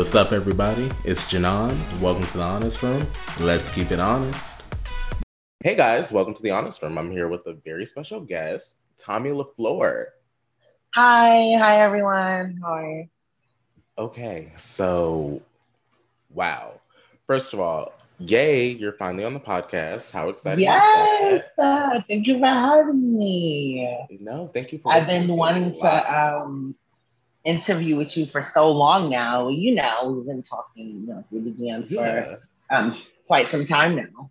What's up, everybody? It's Janon. Welcome to the Honest Room. Let's keep it honest. Hey guys, welcome to the Honest Room. I'm here with a very special guest, Tommie LeFlore. Hi, hi everyone. How are you? Okay, so wow. First of all, yay, you're finally on the podcast. How excited yes, uh, thank you for having me. No, thank you for I've been wanting to um interview with you for so long now. You know, we've been talking, you know, through the DM for yeah. um quite some time now.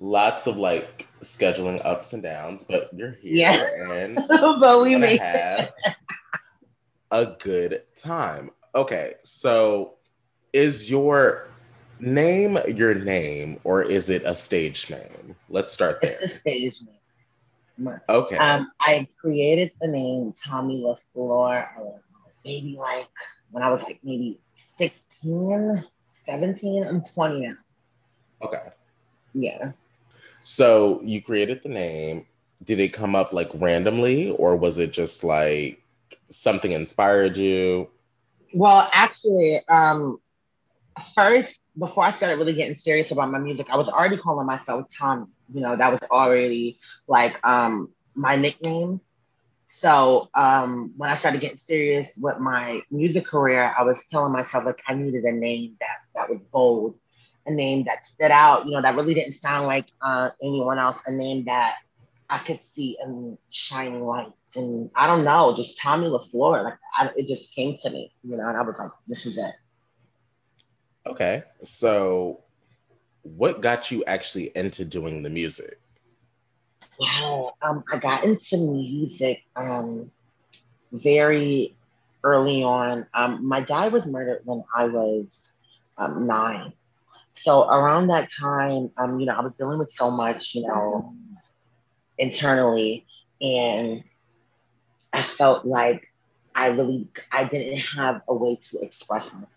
Lots of like scheduling ups and downs, but you're here yeah. and but we made have a good time. Okay, so is your name your name or is it a stage name? Let's start there. It's a stage name. Okay. Um, I created the name Tommie LeFlore maybe like when I was like maybe 16, 17. I'm 20 now. Okay. Yeah. So you created the name. Did it come up like randomly or was it just like something inspired you? Well, actually, um, first, before I started really getting serious about my music, I was already calling myself Tommie. You know, that was already like um, my nickname. So um, when I started getting serious with my music career, I was telling myself like I needed a name that that was bold, a name that stood out. You know, that really didn't sound like uh, anyone else. A name that I could see in shining lights, and I don't know, just Tommie LeFlore. Like I, it just came to me, you know, and I was like, this is it. Okay, so what got you actually into doing the music? Wow, um, I got into music um, very early on. Um, my dad was murdered when I was um, nine. So around that time, um, you know, I was dealing with so much, you know, internally, and I felt like I really I didn't have a way to express myself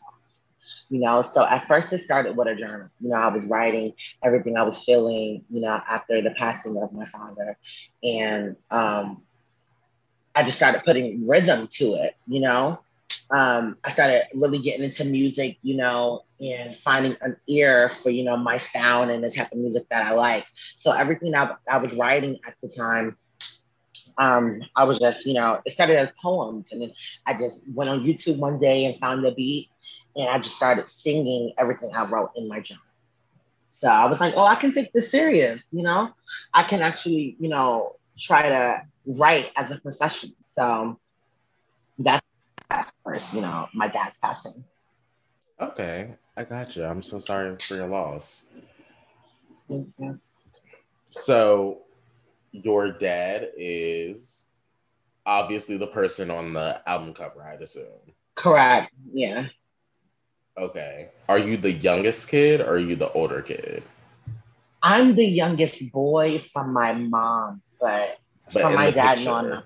you know? So at first it started with a journal. You know i was writing everything i was feeling you know after the passing of my father. And um, i just started putting rhythm to it you know? Um, i started really getting into music you know and finding an ear for you know my sound and the type of music that i like. So everything I, I was writing at the time um, I was just, you know, it started as poems. And then I just went on YouTube one day and found the beat and I just started singing everything I wrote in my journal. So I was like, oh, I can take this serious, you know? I can actually, you know, try to write as a profession. So that's first, you know, my dad's passing. Okay, I got you. I'm so sorry for your loss. So your dad is obviously the person on the album cover, I'd assume. Correct. Yeah. Okay. Are you the youngest kid or are you the older kid? I'm the youngest boy from my mom, but, but from my dad, picture. no, I'm not.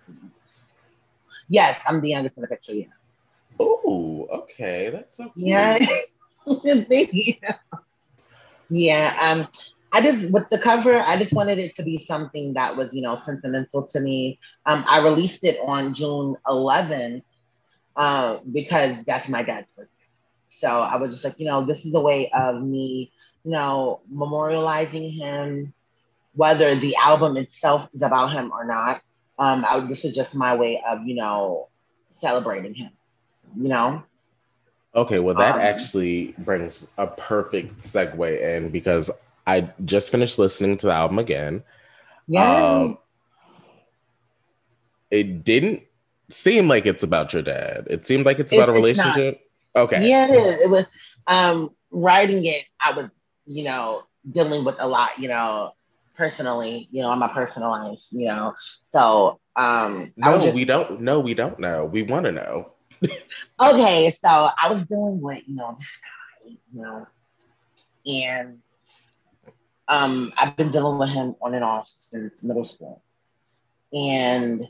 Yes, I'm the youngest in the picture. Yeah. Oh, okay, that's so cute. Yeah. yeah. Um, I just with the cover, I just wanted it to be something that was, you know, sentimental to me. Um, I released it on June 11th uh, because that's my dad's birthday. So I was just like, you know, this is a way of me, you know, memorializing him, whether the album itself is about him or not. Um, I, this is just my way of, you know, celebrating him, you know? Okay, well, that um, actually brings a perfect segue in because I just finished listening to the album again. Yeah. Um, it didn't seem like it's about your dad. It seemed like it's, it's about a relationship. Okay. Yeah, it is. It was um writing it, I was, you know, dealing with a lot, you know, personally, you know, in my personal life, you know. So um No, just, we don't no, we don't know. We want to know. okay, so I was dealing with, you know, this guy, you know, and um, I've been dealing with him on and off since middle school. And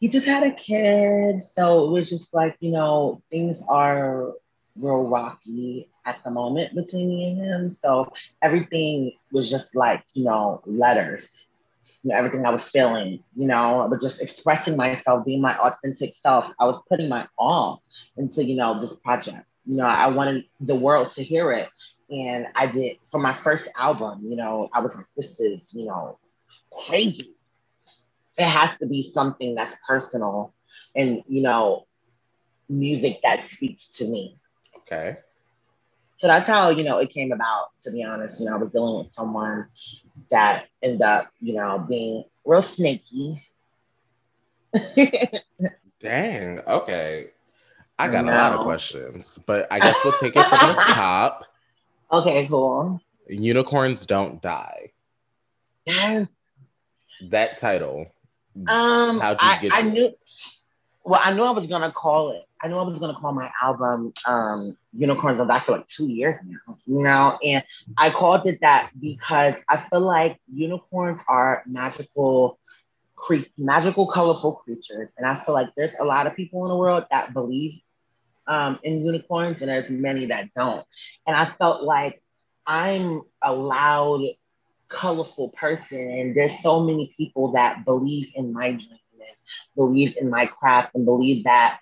he just had a kid. So it was just like, you know, things are real rocky at the moment between me and him. So everything was just like, you know, letters. You know, everything I was feeling, you know, I was just expressing myself, being my authentic self. I was putting my all into, you know, this project, You know, I wanted the world to hear it. And I did for my first album, you know, I was like, this is, you know, crazy. It has to be something that's personal and, you know, music that speaks to me. Okay. So that's how, you know, it came about, to be honest. You know, I was dealing with someone that ended up, you know, being real snaky. Dang. Okay. I got no. a lot of questions, but I guess we'll take it from the top. Okay, cool. Unicorns don't die. Yes. That title. Um, how'd you I, get? I knew. Well, I knew I was gonna call it. I knew I was gonna call my album um, "Unicorns Don't Die" for like two years now. You know, and I called it that because I feel like unicorns are magical cre- magical, colorful creatures. And I feel like there's a lot of people in the world that believe um, in unicorns, and there's many that don't. And I felt like I'm a loud, colorful person, and there's so many people that believe in my dream and believe in my craft and believe that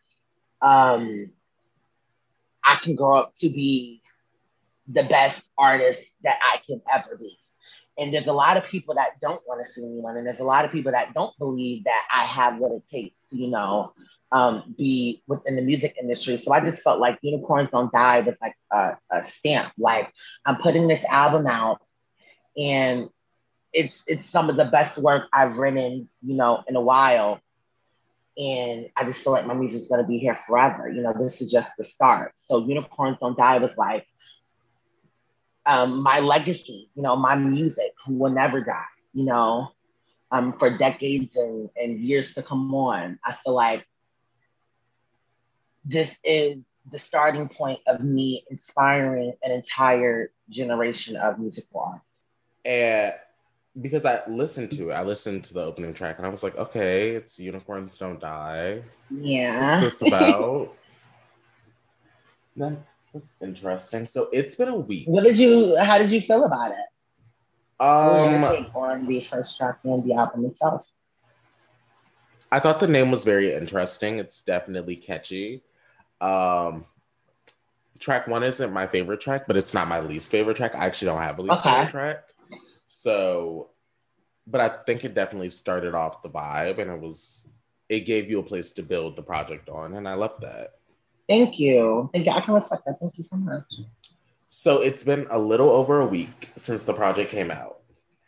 um, I can grow up to be the best artist that I can ever be. And there's a lot of people that don't want to see anyone, and there's a lot of people that don't believe that I have what it takes to, you know, um, be within the music industry. So I just felt like Unicorns Don't Die was like a, a stamp. Like I'm putting this album out, and it's it's some of the best work I've written, you know, in a while. And I just feel like my music's gonna be here forever. You know, this is just the start. So Unicorns Don't Die was like um, my legacy, you know, my music will never die, you know, um, for decades and, and years to come on. I feel like this is the starting point of me inspiring an entire generation of musical artists. And because I listened to it, I listened to the opening track and I was like, okay, it's Unicorns Don't Die. Yeah. What's this about? then that's interesting. So it's been a week. What did you? How did you feel about it? Um, on the first track and the album itself. I thought the name was very interesting. It's definitely catchy. Um, track one isn't my favorite track, but it's not my least favorite track. I actually don't have a least okay. favorite track. So, but I think it definitely started off the vibe, and it was it gave you a place to build the project on, and I love that. Thank you. Thank you. I can respect that. Thank you so much. So it's been a little over a week since the project came out.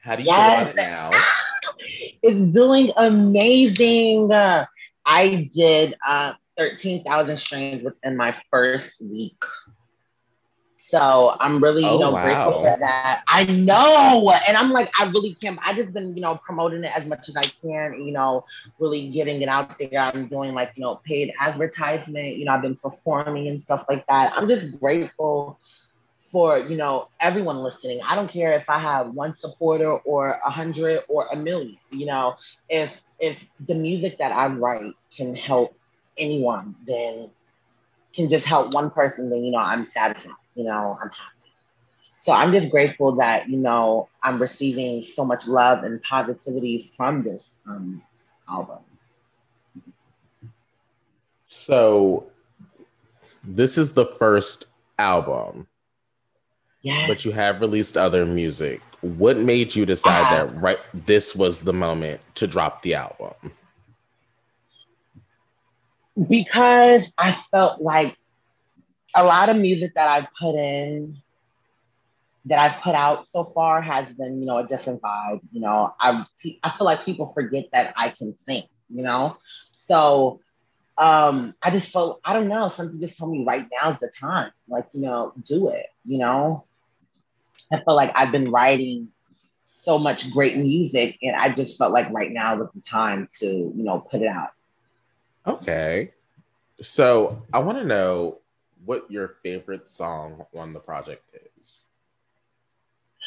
How do you yes. feel about it now? It's doing amazing. I did uh, 13,000 streams within my first week. So I'm really, you oh, know, wow. grateful for that. I know. And I'm like, I really can't. I just been, you know, promoting it as much as I can, you know, really getting it out there. I'm doing like, you know, paid advertisement, you know, I've been performing and stuff like that. I'm just grateful for, you know, everyone listening. I don't care if I have one supporter or a hundred or a million, you know, if if the music that I write can help anyone, then can just help one person, then you know, I'm satisfied you know, I'm happy. So I'm just grateful that, you know, I'm receiving so much love and positivity from this um, album. So this is the first album. Yes. But you have released other music. What made you decide that right this was the moment to drop the album? Because I felt like a lot of music that I've put in that I've put out so far has been, you know, a different vibe. You know, I I feel like people forget that I can sing. You know, so um, I just felt I don't know. Something just told me right now is the time. Like you know, do it. You know, I feel like I've been writing so much great music, and I just felt like right now was the time to you know put it out. Okay, so I want to know what your favorite song on the project is.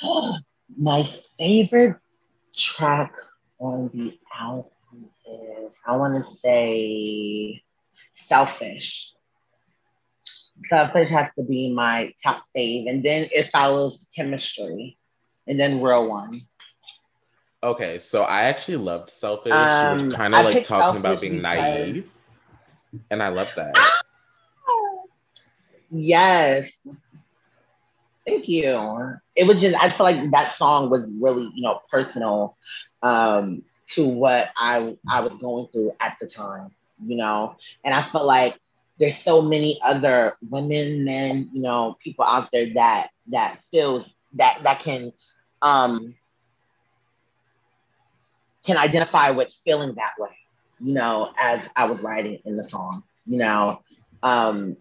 My favorite track on the album is, I want to say, Selfish. Selfish has to be my top fave. And then it follows Chemistry. And then Real One. Okay, so I actually loved Selfish. Um, she was kind of like talking about being naive. And I love that. Yes. Thank you. It was just I feel like that song was really, you know, personal um to what I I was going through at the time, you know. And I felt like there's so many other women, men, you know, people out there that that feels that that can um can identify with feeling that way, you know, as I was writing in the songs, you know. Um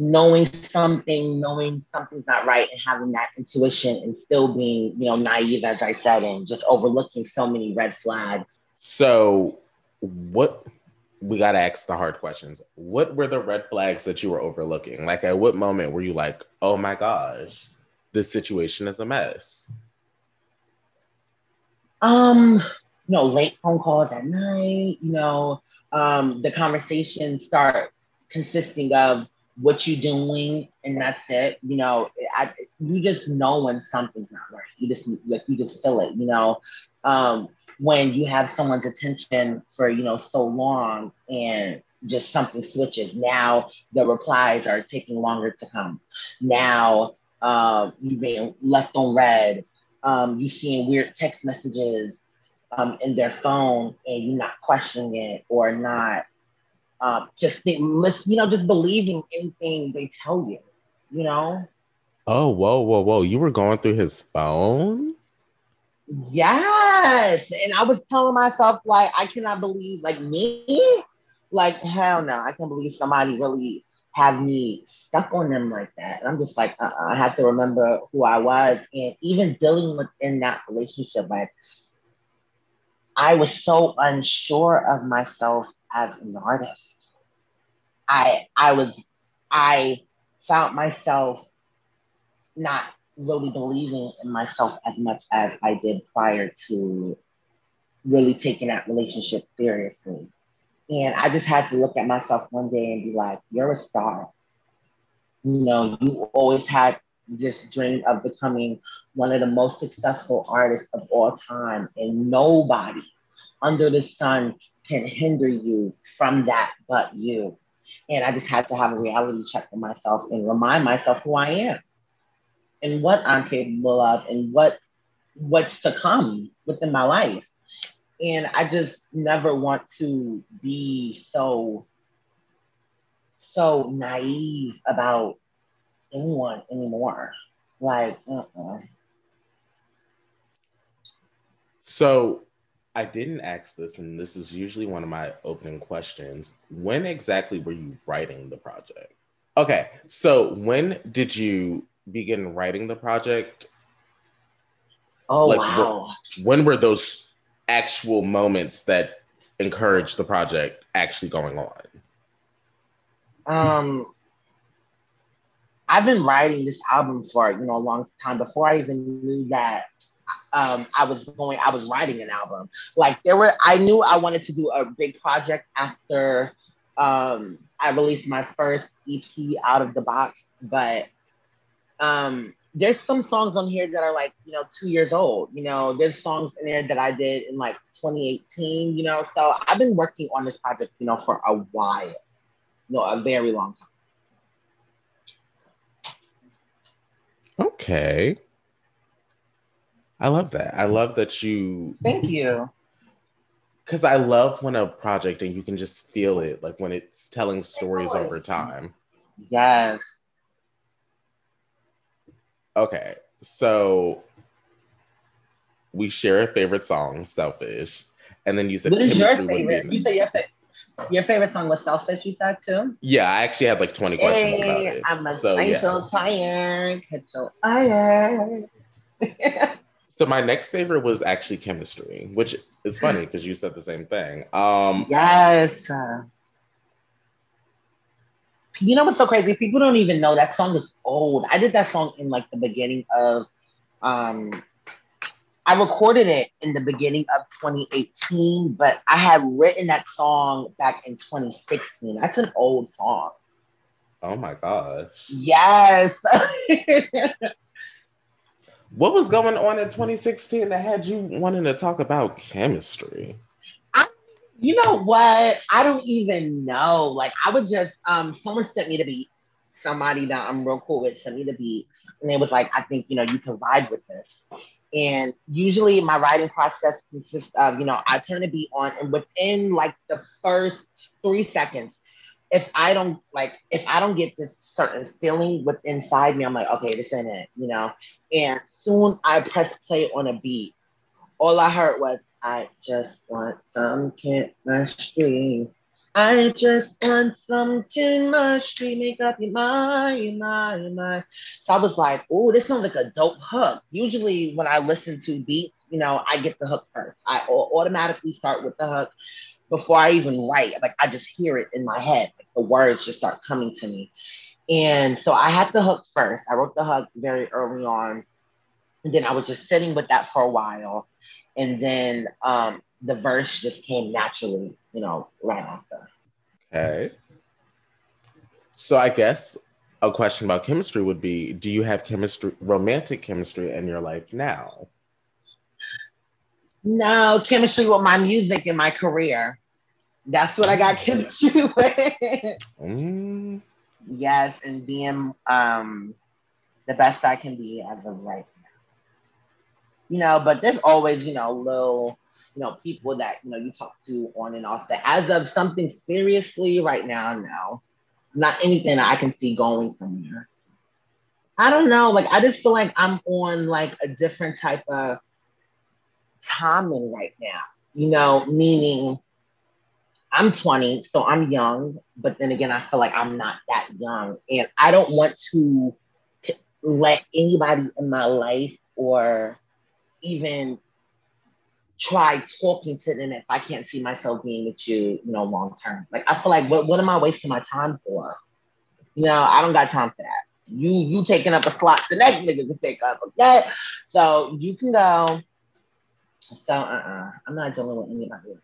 knowing something, knowing something's not right and having that intuition and still being, you know, naive, as I said, and just overlooking so many red flags. So, what we got to ask the hard questions. What were the red flags that you were overlooking? Like, at what moment were you like, oh my gosh, this situation is a mess? Um, you know, late phone calls at night, you know, um, the conversations start consisting of what you're doing and that's it you know I, you just know when something's not right. You just like you just feel it you know? Um, when you have someone's attention for you know so long and just something switches. Now the replies are taking longer to come. Now uh, you've been left on red. Um, you seeing weird text messages um, in their phone and you're not questioning it or not um, just you know, just believing anything they tell you, you know. Oh, whoa, whoa, whoa! You were going through his phone. Yes, and I was telling myself like, I cannot believe like me, like hell no, I can't believe somebody really have me stuck on them like that. And I'm just like, uh-uh, I have to remember who I was, and even dealing with in that relationship, like I was so unsure of myself as an artist. I I was I found myself not really believing in myself as much as I did prior to really taking that relationship seriously. And I just had to look at myself one day and be like, you're a star. You know, you always had this dream of becoming one of the most successful artists of all time. And nobody under the sun can hinder you from that but you. And I just had to have a reality check for myself and remind myself who I am and what I'm capable of and what what's to come within my life. And I just never want to be so so naive about anyone anymore. Like, uh-uh. So I didn't ask this, and this is usually one of my opening questions. When exactly were you writing the project? Okay, so when did you begin writing the project? Oh, like, wow. Wh- when were those actual moments that encouraged the project actually going on? Um, I've been writing this album for you know a long time before I even knew that um, I was going, I was writing an album. Like there were, I knew I wanted to do a big project after um, I released my first EP out of the box, but um, there's some songs on here that are like, you know, two years old. You know, there's songs in there that I did in like 2018, you know. So I've been working on this project, you know, for a while, you know, a very long time. Okay. I love that. I love that you. Thank you. Because I love when a project and you can just feel it, like when it's telling stories over time. Yes. Okay, so we share a favorite song, "Selfish," and then you said what is your favorite? You said your, fa- your favorite song was "Selfish." You said too. Yeah, I actually had like twenty questions hey, about it. I'm a so, yeah. tired. Tired. So my next favorite was actually chemistry, which is funny because you said the same thing. Um, yes. You know what's so crazy? People don't even know that song is old. I did that song in like the beginning of um I recorded it in the beginning of 2018, but I had written that song back in 2016. That's an old song. Oh my gosh. Yes. What was going on in 2016 that had you wanting to talk about chemistry? I, you know what? I don't even know. Like I would just um someone sent me to beat. somebody that I'm real cool with sent me the beat, and it was like, I think you know you can vibe with this. And usually my writing process consists of, you know, I turn the beat on, and within like the first three seconds, if I don't like, if I don't get this certain feeling with inside me, I'm like, okay, this ain't it, you know. And soon I press play on a beat. All I heard was, I just want some chemistry. I just want some chemistry, make up your mind, mind, mind. So I was like, oh, this sounds like a dope hook. Usually when I listen to beats, you know, I get the hook first. I automatically start with the hook before I even write. Like I just hear it in my head. Like the words just start coming to me. And so I had the hook first. I wrote the hook very early on. And then I was just sitting with that for a while. And then um, the verse just came naturally, you know, right after. Okay. So I guess a question about chemistry would be do you have chemistry romantic chemistry in your life now? No, chemistry with my music and my career. That's what I got chemistry with. Mm. Yes, and being um the best I can be as of right now. You know, but there's always, you know, little you know, people that, you know, you talk to on and off that as of something seriously right now, no, not anything that I can see going somewhere. I don't know. Like, I just feel like I'm on like a different type of timing right now, you know, meaning I'm 20, so I'm young, but then again, I feel like I'm not that young. And I don't want to let anybody in my life or even try talking to them if I can't see myself being with you, you know, long term. Like I feel like what, what am I wasting my time for? You know, I don't got time for that. You you taking up a slot the next nigga can take up, okay? So you can go. So uh-uh. I'm not dealing with anybody.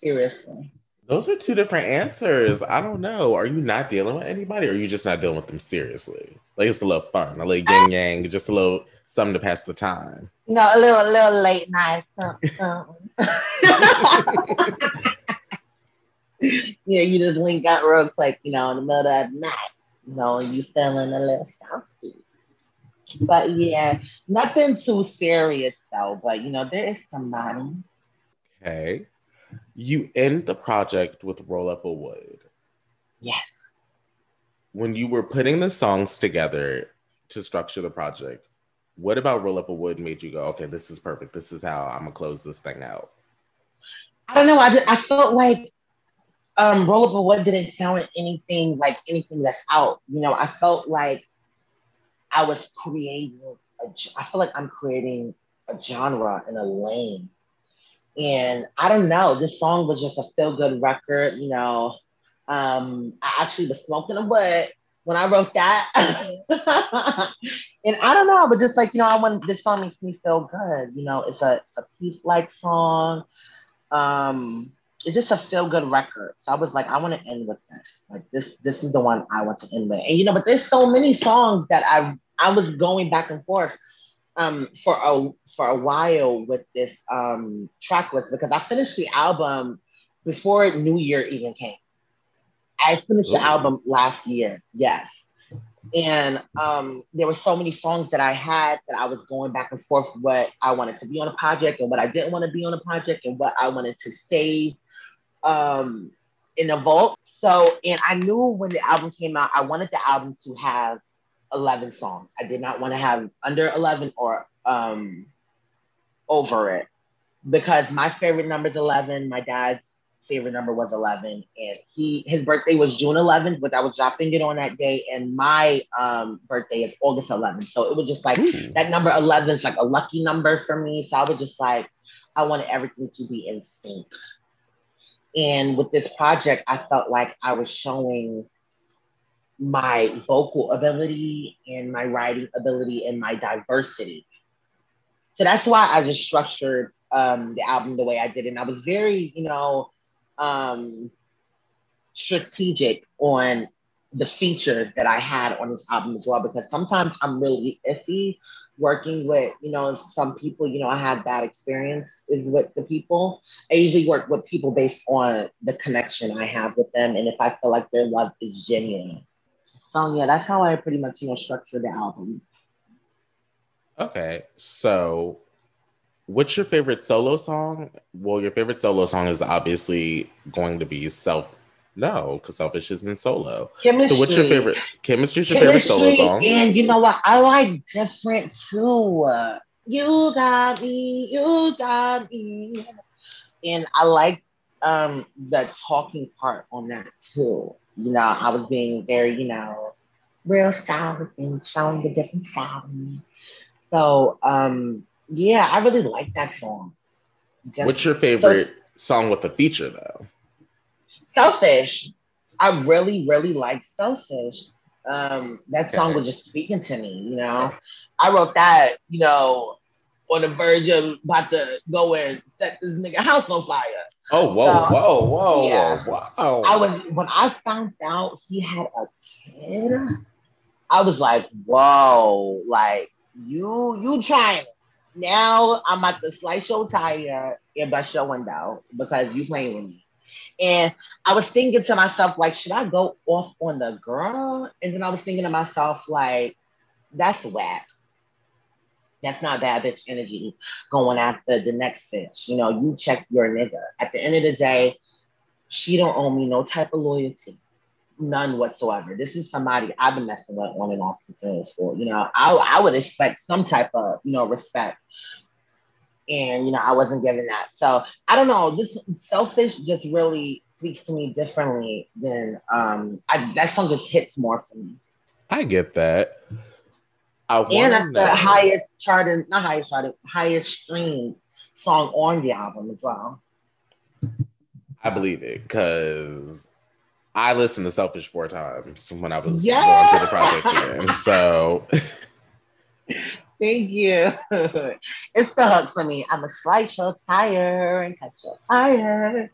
Seriously. Those are two different answers. I don't know. Are you not dealing with anybody or are you just not dealing with them seriously? Like it's a little fun, a little yin yang, just a little something to pass the time. No, a little, a little late night. Uh, uh. yeah, you just link out real quick, you know, in the middle of the night, you know, and you feeling a little saucy. But yeah, nothing too serious though. But you know, there is somebody. Okay. You end the project with Roll Up a Wood. Yes. When you were putting the songs together to structure the project, what about Roll Up a Wood made you go, okay, this is perfect. This is how I'm gonna close this thing out? I don't know. I, I felt like um, Roll Up a Wood didn't sound anything like anything that's out. You know, I felt like I was creating, a, I feel like I'm creating a genre and a lane. And I don't know, this song was just a feel good record. You know, um, I actually was smoking a wood when I wrote that. and I don't know, but just like, you know, I want this song makes me feel good. You know, it's a it's a peace like song. Um, it's just a feel good record. So I was like, I want to end with this. Like this, this is the one I want to end with. And you know, but there's so many songs that I I was going back and forth um for a for a while with this um track list because I finished the album before New Year even came. I finished Ooh. the album last year, yes. And um, there were so many songs that I had that I was going back and forth what I wanted to be on a project and what I didn't want to be on a project and what I wanted to save um, in a vault. So, and I knew when the album came out, I wanted the album to have 11 songs. I did not want to have under 11 or um, over it because my favorite number is 11. My dad's favorite number was 11 and he his birthday was june 11th but i was dropping it on that day and my um, birthday is august 11th so it was just like Ooh. that number 11 is like a lucky number for me so i was just like i wanted everything to be in sync and with this project i felt like i was showing my vocal ability and my writing ability and my diversity so that's why i just structured um, the album the way I did. And I was very, you know, um, strategic on the features that I had on this album as well, because sometimes I'm really iffy working with, you know, some people, you know, I have bad experiences with the people. I usually work with people based on the connection I have with them and if I feel like their love is genuine. So yeah, that's how I pretty much you know structure the album. Okay, so what's your favorite solo song? Well, your favorite solo song is obviously going to be self. No, because selfish isn't solo. Chemistry. So, what's your favorite? Chemistry's your Chemistry, favorite solo song. And you know what? I like different too. You got me. You got me. And I like um the talking part on that too. You know, I was being very, you know, real solid and showing the different side of me. So um yeah, I really like that song. Just, What's your favorite so, song with the feature though? Selfish. I really, really like Selfish. Um, that okay. song was just speaking to me, you know. I wrote that, you know, on the verge of about to go and set this nigga house on fire. Oh, whoa, so, whoa, whoa, yeah. whoa. I was when I found out he had a kid, I was like, whoa, like you you trying now I'm at the slice your tire and bust your window because you playing with me. And I was thinking to myself, like, should I go off on the girl? And then I was thinking to myself, like, that's whack. That's not bad bitch energy going after the next bitch. You know, you check your nigga. At the end of the day, she don't owe me no type of loyalty none whatsoever. This is somebody I've been messing with on and off since school. You know, I, I would expect some type of, you know, respect. And, you know, I wasn't given that. So I don't know. This selfish just really speaks to me differently than um I, that song just hits more for me. I get that. I and that's know. the highest charted, not highest charted, highest streamed song on the album as well. I believe it because I listened to Selfish four times when I was yeah! going through the project again. So thank you. It's the hook for me. I'm a slice your tire and cut your tires.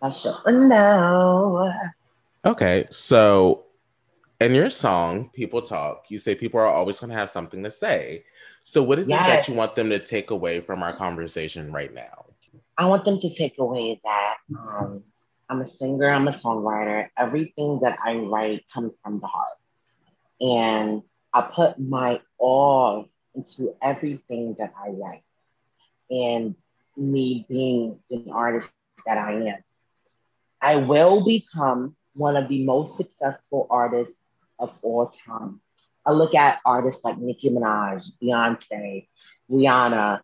I should know. Okay, so in your song, People Talk, you say people are always going to have something to say. So, what is yes. it that you want them to take away from our conversation right now? I want them to take away that um, I'm a singer, I'm a songwriter. Everything that I write comes from the heart. And I put my all into everything that I write. And me being an artist that I am, I will become one of the most successful artists of all time. I look at artists like Nicki Minaj, Beyonce, Rihanna,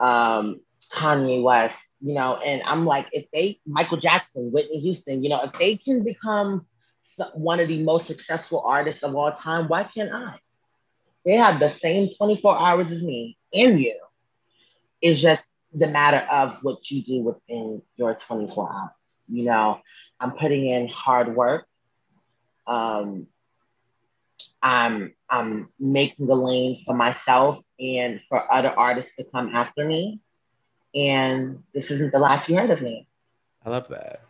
um, Kanye West, you know, and I'm like, if they, Michael Jackson, Whitney Houston, you know, if they can become one of the most successful artists of all time, why can't I? They have the same 24 hours as me and you. It's just the matter of what you do within your 24 hours. You know, I'm putting in hard work. Um, I'm I'm making the lane for myself and for other artists to come after me and this isn't the last you heard of me. I love that.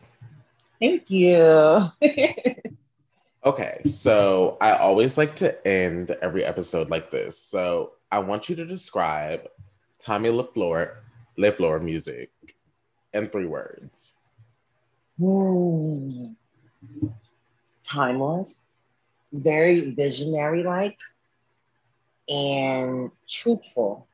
Thank you. okay, so I always like to end every episode like this. So I want you to describe Tommie LeFlore, LeFlore music in three words. Hmm. Timeless, very visionary like, and truthful.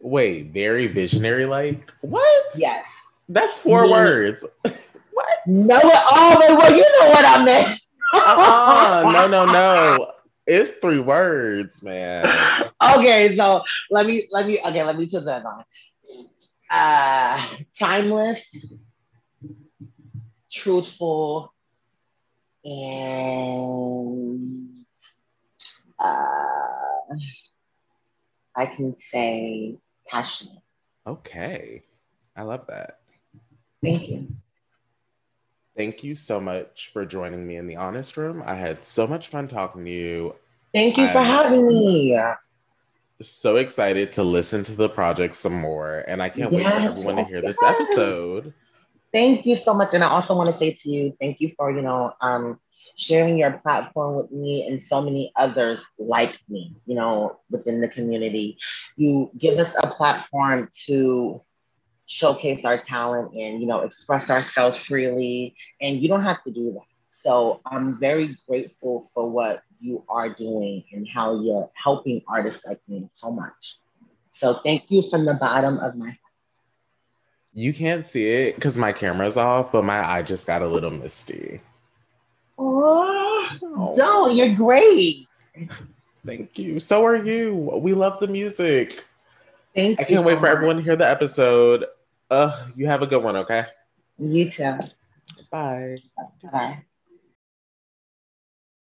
Wait, very visionary like? What? Yes. That's four words. what? No, oh, well, you know what I meant. uh-uh, no, no, no. It's three words, man. okay, so let me let me okay, let me put that on. Uh timeless, truthful, and uh I can say passionate. Okay. I love that. Thank you. Thank you so much for joining me in the Honest Room. I had so much fun talking to you. Thank you I'm for having me. So excited to listen to the project some more. And I can't yes, wait for everyone to hear this episode. Thank you so much. And I also want to say to you, thank you for, you know, um, sharing your platform with me and so many others like me, you know, within the community. You give us a platform to showcase our talent and, you know, express ourselves freely. And you don't have to do that. So I'm very grateful for what you are doing and how you're helping artists like me so much. So thank you from the bottom of my you can't see it because my camera's off, but my eye just got a little misty. Oh, oh. don't. You're great. Thank you. So are you. We love the music. Thank you. I can't wait for everyone to hear the episode. Uh, you have a good one, okay? You too. Bye. Bye.